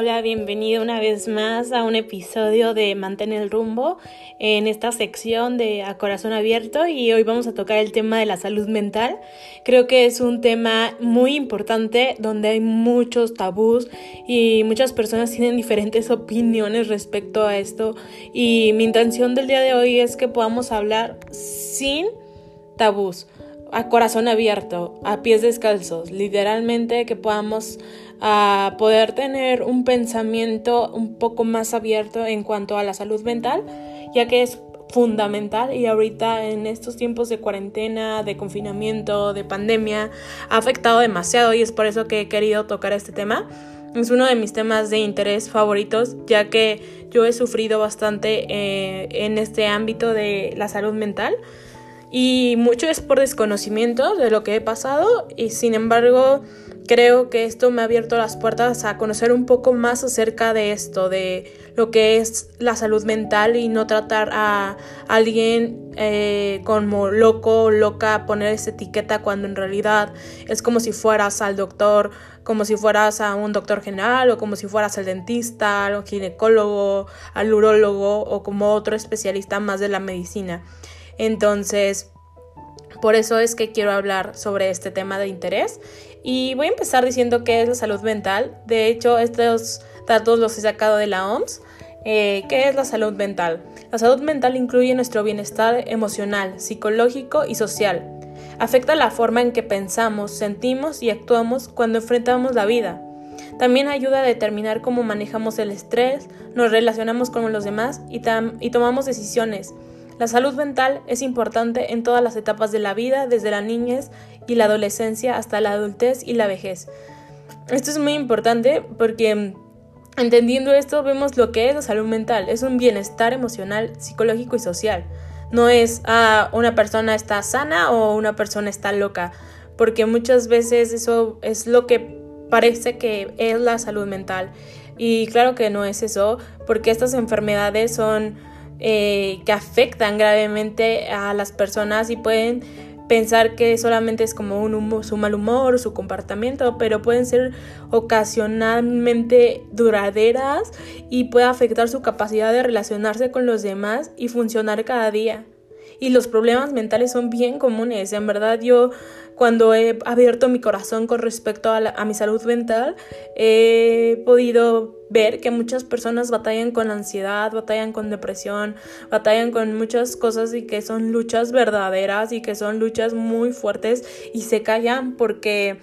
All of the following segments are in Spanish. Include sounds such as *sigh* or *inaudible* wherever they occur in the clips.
Hola, bienvenido una vez más a un episodio de Mantén el rumbo en esta sección de A Corazón Abierto y hoy vamos a tocar el tema de la salud mental. Creo que es un tema muy importante donde hay muchos tabús y muchas personas tienen diferentes *laughs* opiniones respecto a esto y mi intención del día de hoy es que podamos hablar sin tabús a corazón abierto, a pies descalzos, literalmente que podamos a poder tener un pensamiento un poco más abierto en cuanto a la salud mental, ya que es fundamental y ahorita en estos tiempos de cuarentena, de confinamiento, de pandemia, ha afectado demasiado y es por eso que he querido tocar este tema. Es uno de mis temas de interés favoritos, ya que yo he sufrido bastante eh, en este ámbito de la salud mental y mucho es por desconocimiento de lo que he pasado y sin embargo creo que esto me ha abierto las puertas a conocer un poco más acerca de esto, de lo que es la salud mental y no tratar a alguien eh, como loco o loca, poner esa etiqueta cuando en realidad es como si fueras al doctor, como si fueras a un doctor general o como si fueras al dentista, al ginecólogo, al urólogo o como otro especialista más de la medicina. Entonces, por eso es que quiero hablar sobre este tema de interés y voy a empezar diciendo qué es la salud mental. De hecho, estos datos los he sacado de la OMS. Eh, ¿Qué es la salud mental? La salud mental incluye nuestro bienestar emocional, psicológico y social. Afecta la forma en que pensamos, sentimos y actuamos cuando enfrentamos la vida. También ayuda a determinar cómo manejamos el estrés, nos relacionamos con los demás y, y tomamos decisiones la salud mental es importante en todas las etapas de la vida, desde la niñez y la adolescencia hasta la adultez y la vejez. Esto es muy importante porque entendiendo esto vemos lo que es la salud mental. Es un bienestar emocional, psicológico y social. No es ah, una persona está sana o una persona está loca, porque muchas veces eso es lo que parece que es la salud mental. Y claro que no es eso, porque estas enfermedades son eh, que afectan gravemente a las personas y pueden pensar que solamente es como un su mal humor, su comportamiento, pero pueden ser ocasionalmente duraderas y puede afectar su capacidad de relacionarse con los demás y funcionar cada día. Y los problemas mentales son bien comunes. En verdad yo cuando he abierto mi corazón con respecto a, mi salud mental, he podido ver que muchas personas batallan con ansiedad, batallan con depresión, batallan con muchas cosas y que son luchas verdaderas y que son luchas muy fuertes y se callan porque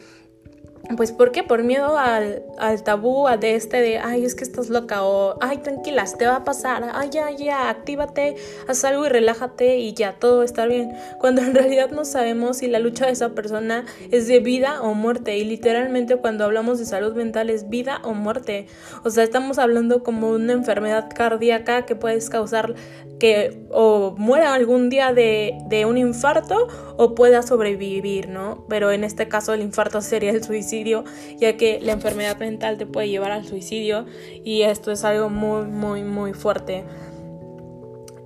pues ¿por qué? Por miedo al, al, tabú, a de este de, ay, es que estás loca o, ay, tranquilas, te va a pasar, ay, ya, ya, actívate, haz algo y relájate y ya, todo está bien. Cuando en realidad no sabemos si la lucha de esa persona es de vida o muerte y literalmente cuando hablamos de salud mental es vida o muerte. O sea, estamos hablando como una enfermedad cardíaca que puedes causar que o muera algún día de, de un infarto o pueda sobrevivir, ¿no? Pero en este caso el infarto sería el suicidio ya que la enfermedad mental te puede llevar al suicidio y esto es algo muy, muy, muy fuerte.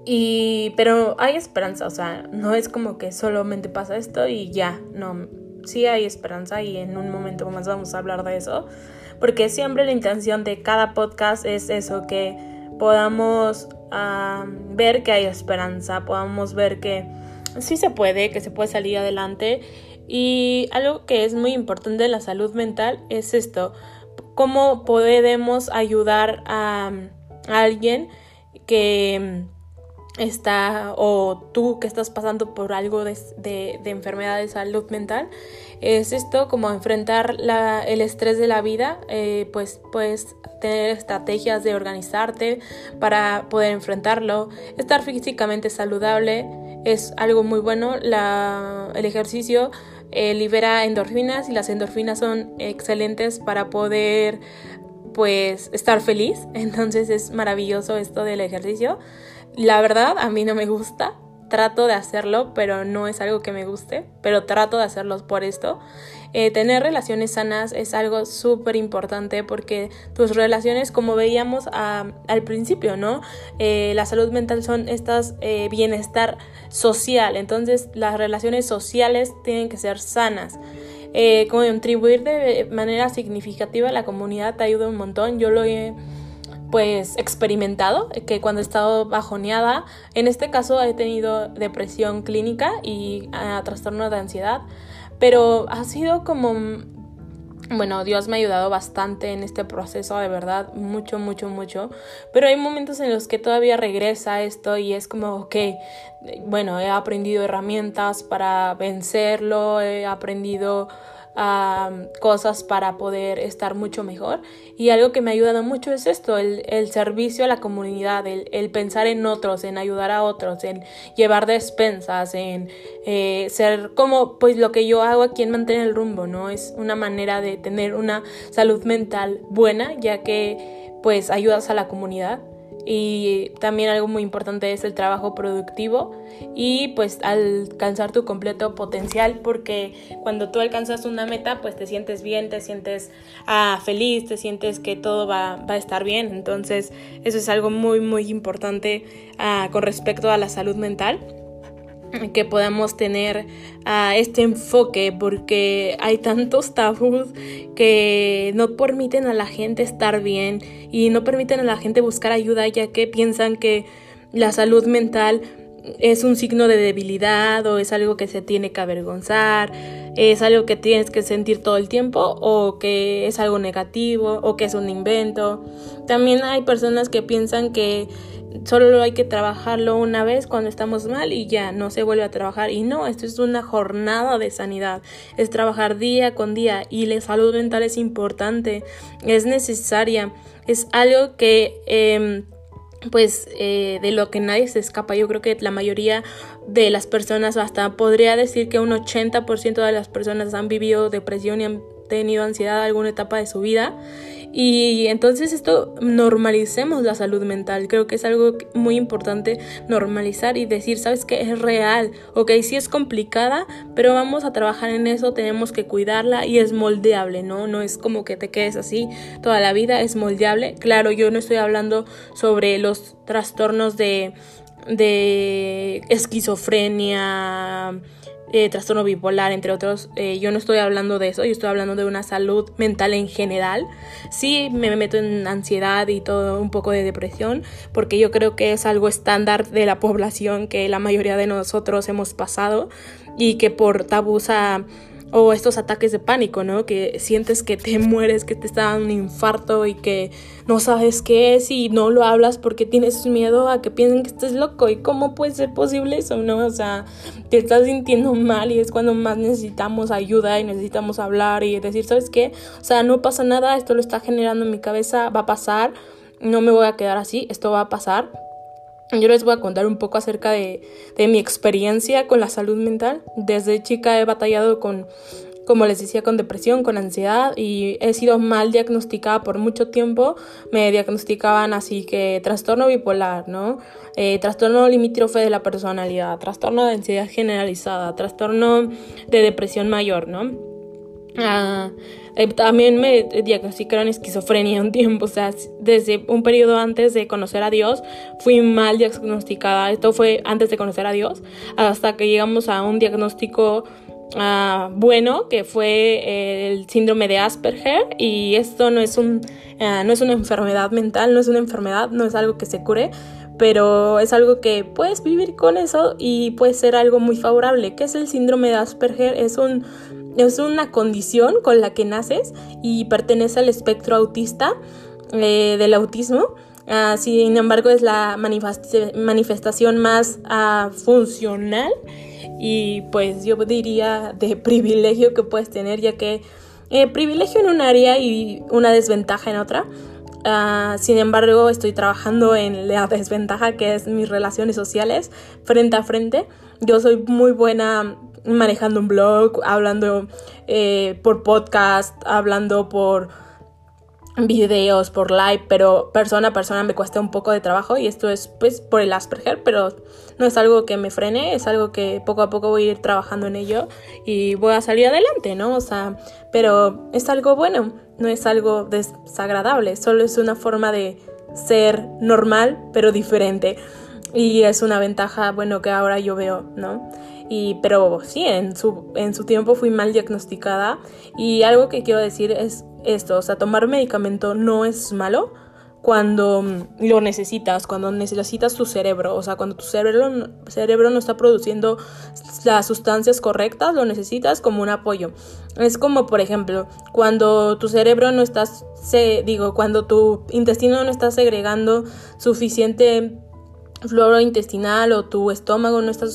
Y, pero hay esperanza, o sea, no es como que solamente pasa esto y ya, no, sí hay esperanza y en un momento más vamos a hablar de eso, porque siempre la intención de cada podcast es eso, que podamos ah, ver que hay esperanza, podamos ver que sí se puede, que se puede salir adelante. Y algo que es muy importante de la salud mental es esto, cómo podemos ayudar a, alguien que está o tú que estás pasando por algo de, de, enfermedad de salud mental es esto como enfrentar la, el estrés de la vida eh, pues puedes tener estrategias de organizarte para poder enfrentarlo estar físicamente saludable es algo muy bueno la, el ejercicio eh, libera endorfinas y las endorfinas son excelentes para poder pues estar feliz. *laughs* Entonces es maravilloso esto del ejercicio. La verdad a mí no me gusta, trato de hacerlo, pero no es algo que me guste, pero trato de hacerlo por esto. Eh, tener relaciones sanas es algo súper importante porque tus relaciones, como veíamos al principio, ¿no? Eh, la salud mental son estas eh, bienestar social, entonces las relaciones sociales tienen que ser sanas. eh, contribuir de manera significativa a la comunidad te ayuda un montón. Yo lo he pues experimentado que cuando he estado bajoneada, en este caso he tenido depresión clínica y uh, trastorno de ansiedad, pero ha sido como bueno, Dios me ha ayudado bastante en este proceso, de verdad, mucho, mucho, mucho. Pero hay momentos en los que todavía regresa esto y es como, ok, bueno, he aprendido herramientas para vencerlo, he aprendido cosas para poder estar mucho mejor. Y algo que me ha ayudado mucho es esto, el, el servicio a la comunidad, el, el, pensar en otros, en ayudar a otros, en llevar despensas, en eh, ser como pues lo que yo hago aquí en mantener el rumbo, ¿no? Es una manera de tener una salud mental buena, ya que pues ayudas a la comunidad y también algo muy importante es el trabajo productivo y pues alcanzar tu completo potencial porque cuando tú alcanzas una meta pues te sientes bien, te sientes ah, feliz, te sientes que todo va, va, a estar bien. Entonces eso es algo muy muy importante ah, con respecto a la salud mental que podamos tener este enfoque porque hay tantos tabús que no permiten a la gente estar bien y no permiten a la gente buscar ayuda ya que piensan que la salud mental es un signo de debilidad o es algo que se tiene que avergonzar, es algo que tienes que sentir todo el tiempo o que es algo negativo o que es un invento. También hay personas que piensan que solo hay que trabajarlo una vez cuando estamos mal y ya no se vuelve a trabajar. Y no, esto es una jornada de sanidad, es trabajar día con día y la salud mental es importante, es necesaria, es algo que... Eh, pues eh, de lo que nadie se escapa. Yo creo que la mayoría de las personas, hasta podría decir que un 80% de las personas han vivido depresión y han tenido ansiedad alguna etapa de su vida. Y entonces esto normalicemos la salud mental. Creo que es algo muy importante normalizar y decir, sabes que es real. Ok, sí es complicada, pero vamos a trabajar en eso, tenemos que cuidarla y es moldeable, ¿no? No es como que te quedes así toda la vida, es moldeable. Claro, yo no estoy hablando sobre los trastornos de, de esquizofrenia eh, trastorno bipolar, entre otros. Eh, yo no estoy hablando de eso, yo estoy hablando de una salud mental en general. Sí me meto en ansiedad y todo, un poco de depresión, porque yo creo que es algo estándar de la población que la mayoría de nosotros hemos pasado y que por tabús a o estos ataques de pánico, ¿no? Que sientes que te *laughs* mueres, que te está dando un infarto y que no sabes qué es y no lo hablas porque tienes miedo a que piensen que estás loco. ¿Y cómo puede ser posible eso, no? O sea, te estás sintiendo mal y es cuando más necesitamos ayuda y necesitamos hablar y decir, ¿sabes qué? O sea, no pasa nada, esto lo está generando en mi cabeza, va a pasar, no me voy a quedar así, esto va a pasar yo les voy a contar un poco acerca de, de, mi experiencia con la salud mental. Desde chica he batallado con, como les decía, con depresión, con ansiedad y he sido mal diagnosticada por mucho tiempo. Me diagnosticaban así que trastorno bipolar, ¿no? Eh, trastorno limítrofe de la personalidad, trastorno de ansiedad generalizada, trastorno de depresión mayor, ¿no? Eh, también me diagnosticaron esquizofrenia un tiempo, o sea, desde un periodo antes de conocer a Dios fui mal diagnosticada. Esto fue antes de conocer a Dios, hasta que llegamos a un diagnóstico uh, bueno, que fue el síndrome de Asperger. Y esto no es, un, uh, no es una enfermedad mental, no es una enfermedad, no es algo que se cure pero es algo que puedes vivir con eso y puede ser algo muy favorable. ¿Qué es el síndrome de Asperger? Es un es una condición con la que naces y pertenece al espectro autista eh, del autismo. Ah, sin embargo, es la manifestación más ah, funcional y pues yo diría de *laughs* privilegio que puedes tener, ya que eh, privilegio en un área y una desventaja en otra. Ah, sin embargo, estoy trabajando en la desventaja que es mis relaciones sociales frente a frente. Yo soy muy buena manejando un blog, hablando eh, por podcast, hablando por videos, por live, pero persona a persona me cuesta un poco de trabajo y esto es pues por el Asperger, pero no es algo que me frene, es algo que poco a poco voy a ir trabajando en ello y voy a salir adelante, ¿no? O sea, pero es algo bueno, no es algo desagradable, solo es una forma de ser normal pero diferente y es una ventaja, bueno, que ahora yo veo, ¿no? Y, pero sí, en su, en su tiempo fui mal diagnosticada. Y algo que quiero decir es esto, o sea, tomar medicamento no es malo cuando lo necesitas, cuando necesitas tu cerebro, o sea, cuando tu cerebro, cerebro no está produciendo las sustancias correctas, lo necesitas como un apoyo. Es como, por ejemplo, cuando tu cerebro no está, se, digo, cuando tu intestino no está segregando suficiente flora intestinal o tu estómago no está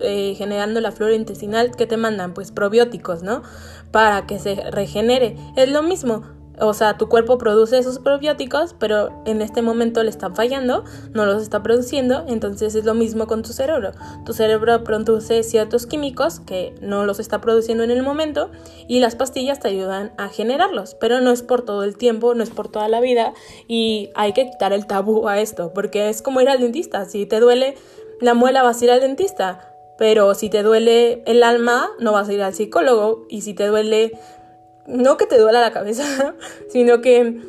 eh, generando la flora intestinal, ¿qué te mandan? Pues probióticos, ¿no? Para que se regenere. Es lo mismo o sea, tu cuerpo produce esos probióticos, pero en este momento le están fallando, no los está produciendo, entonces es lo mismo con tu cerebro. Tu cerebro produce ciertos químicos que no los está produciendo en el momento y las pastillas te ayudan a generarlos, pero no es por todo el tiempo, no es por toda la vida y hay que quitar el tabú a esto, porque es como ir al dentista, si te duele la muela vas a ir al dentista, pero si te duele el alma no vas a ir al psicólogo y si te duele no que te duela la cabeza, *laughs* sino que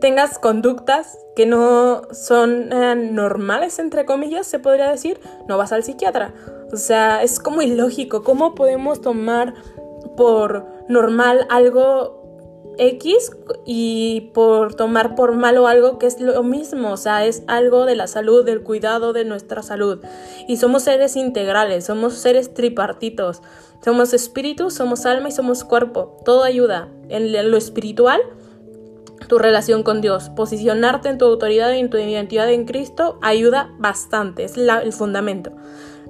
tengas conductas que no son eh, normales, entre comillas, se podría decir, no vas al psiquiatra. O sea, es como ilógico. ¿Cómo podemos tomar por normal algo X y por tomar por malo algo que es lo mismo, o sea, es algo de la salud, del cuidado de nuestra salud. Y somos seres integrales, somos seres tripartitos. Somos espíritu, somos alma y somos cuerpo. Todo ayuda. En lo espiritual, tu relación con Dios, posicionarte en tu autoridad y en tu identidad en Cristo ayuda bastante, es el fundamento.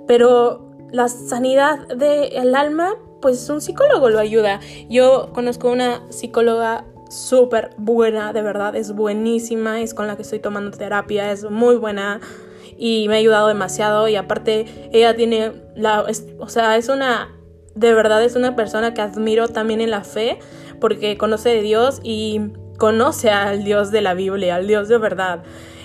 Pero la sanidad del alma, pues un psicólogo lo ayuda. Yo conozco una psicóloga súper buena, de verdad, es buenísima, es con la que estoy tomando terapia, es muy buena y me ha ayudado demasiado y aparte ella tiene la, o sea, es una de verdad es una persona que admiro también en la fe porque conoce de Dios y conoce al Dios de la Biblia, al Dios de verdad.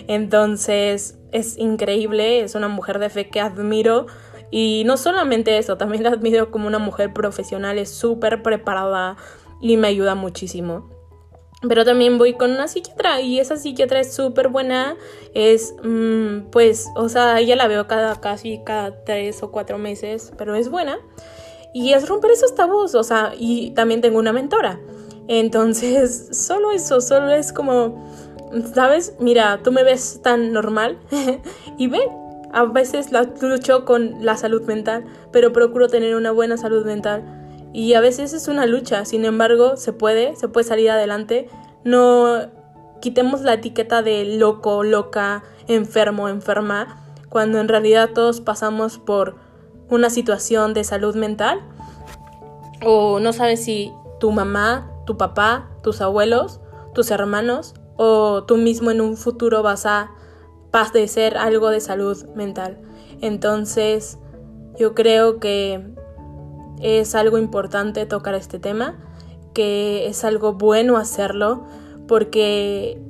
Entonces es increíble, es una mujer de fe que admiro y no solamente eso, también la admiro como una mujer profesional, es súper preparada y me ayuda muchísimo. Pero también voy con una psiquiatra y esa psiquiatra es súper buena. Es, mm, pues, o sea, ella la veo cada casi cada tres o cuatro meses, pero es buena. Y es romper esos tabús, o sea, y también tengo una mentora. Entonces, *laughs* solo eso, solo es como, ¿sabes? Mira, tú me ves tan normal *laughs* y ve, a veces la, lucho con la salud mental, pero procuro tener una buena salud mental. Y a veces es una lucha, sin embargo, se puede, se puede salir adelante. No quitemos la etiqueta de loco, loca, enfermo, enferma, cuando en realidad todos pasamos por una situación de salud mental o no sabes si tu mamá, tu papá, tus abuelos, tus hermanos o tú mismo en un futuro vas a padecer algo de salud mental. Entonces, yo creo que es algo importante tocar este tema, que es algo bueno hacerlo, porque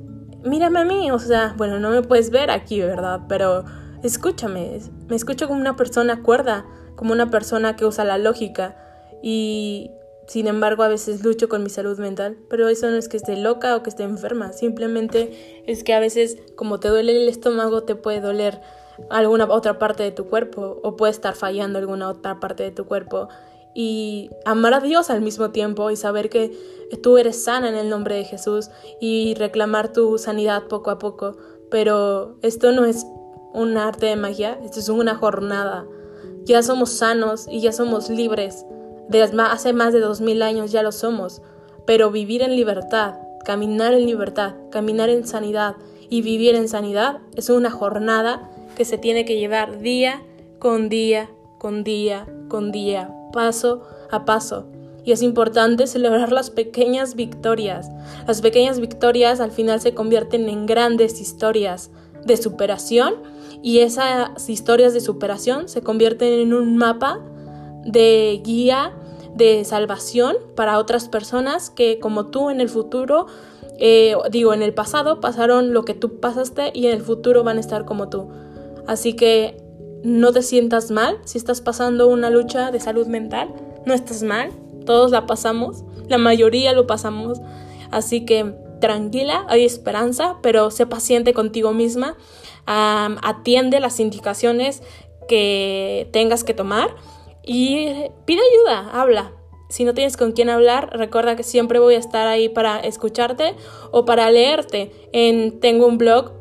mírame a mí, o sea, bueno, no me puedes ver aquí, ¿verdad? Pero escúchame, me escucho como una persona cuerda, como una persona que usa la lógica y sin embargo a veces lucho con mi salud mental, pero eso no es que esté loca o que esté enferma, simplemente es que a veces como te duele el estómago te puede doler alguna otra parte de tu cuerpo o puede estar fallando alguna otra parte de tu cuerpo y amar a Dios al mismo tiempo y saber que tú eres sana en el nombre de Jesús y reclamar tu sanidad poco a poco. Pero esto no es un arte de magia, esto es una jornada. Ya somos sanos y ya somos libres. De hace más de dos mil años ya lo somos. Pero vivir en libertad, caminar en libertad, caminar en sanidad y vivir en sanidad es una jornada que se tiene que llevar día con día, con día, con día, paso a paso. Y es importante celebrar las pequeñas victorias. Las pequeñas victorias al final se convierten en grandes historias de superación y esas historias de superación se convierten en un mapa de guía de salvación para otras personas que como tú en el futuro, eh, digo, en el pasado pasaron lo que tú pasaste y en el futuro van a estar como tú. Así que no te sientas mal. Si estás pasando una lucha de salud mental, no estás mal, todos la pasamos, la mayoría lo pasamos. Así que tranquila, hay esperanza, pero sé paciente contigo misma. Atiende las indicaciones que tengas que tomar y pide ayuda, habla. Si no tienes con quién hablar, recuerda que siempre voy a estar ahí para escucharte o para leerte. En, tengo un blog,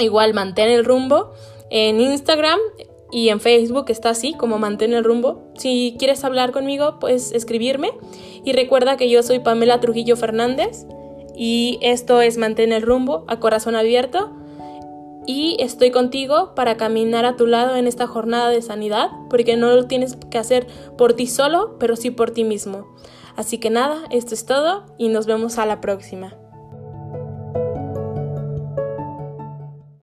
igual mantén el rumbo, en Instagram y en Facebook está así como mantén el rumbo. Si quieres hablar conmigo, puedes escribirme. Y recuerda que yo soy Pamela Trujillo Fernández y esto es Mantén el rumbo a corazón abierto y estoy contigo para caminar a tu lado en esta jornada de sanidad, porque no lo tienes que hacer por ti solo, pero sí por ti mismo. Así que nada, esto es todo y nos vemos a la próxima.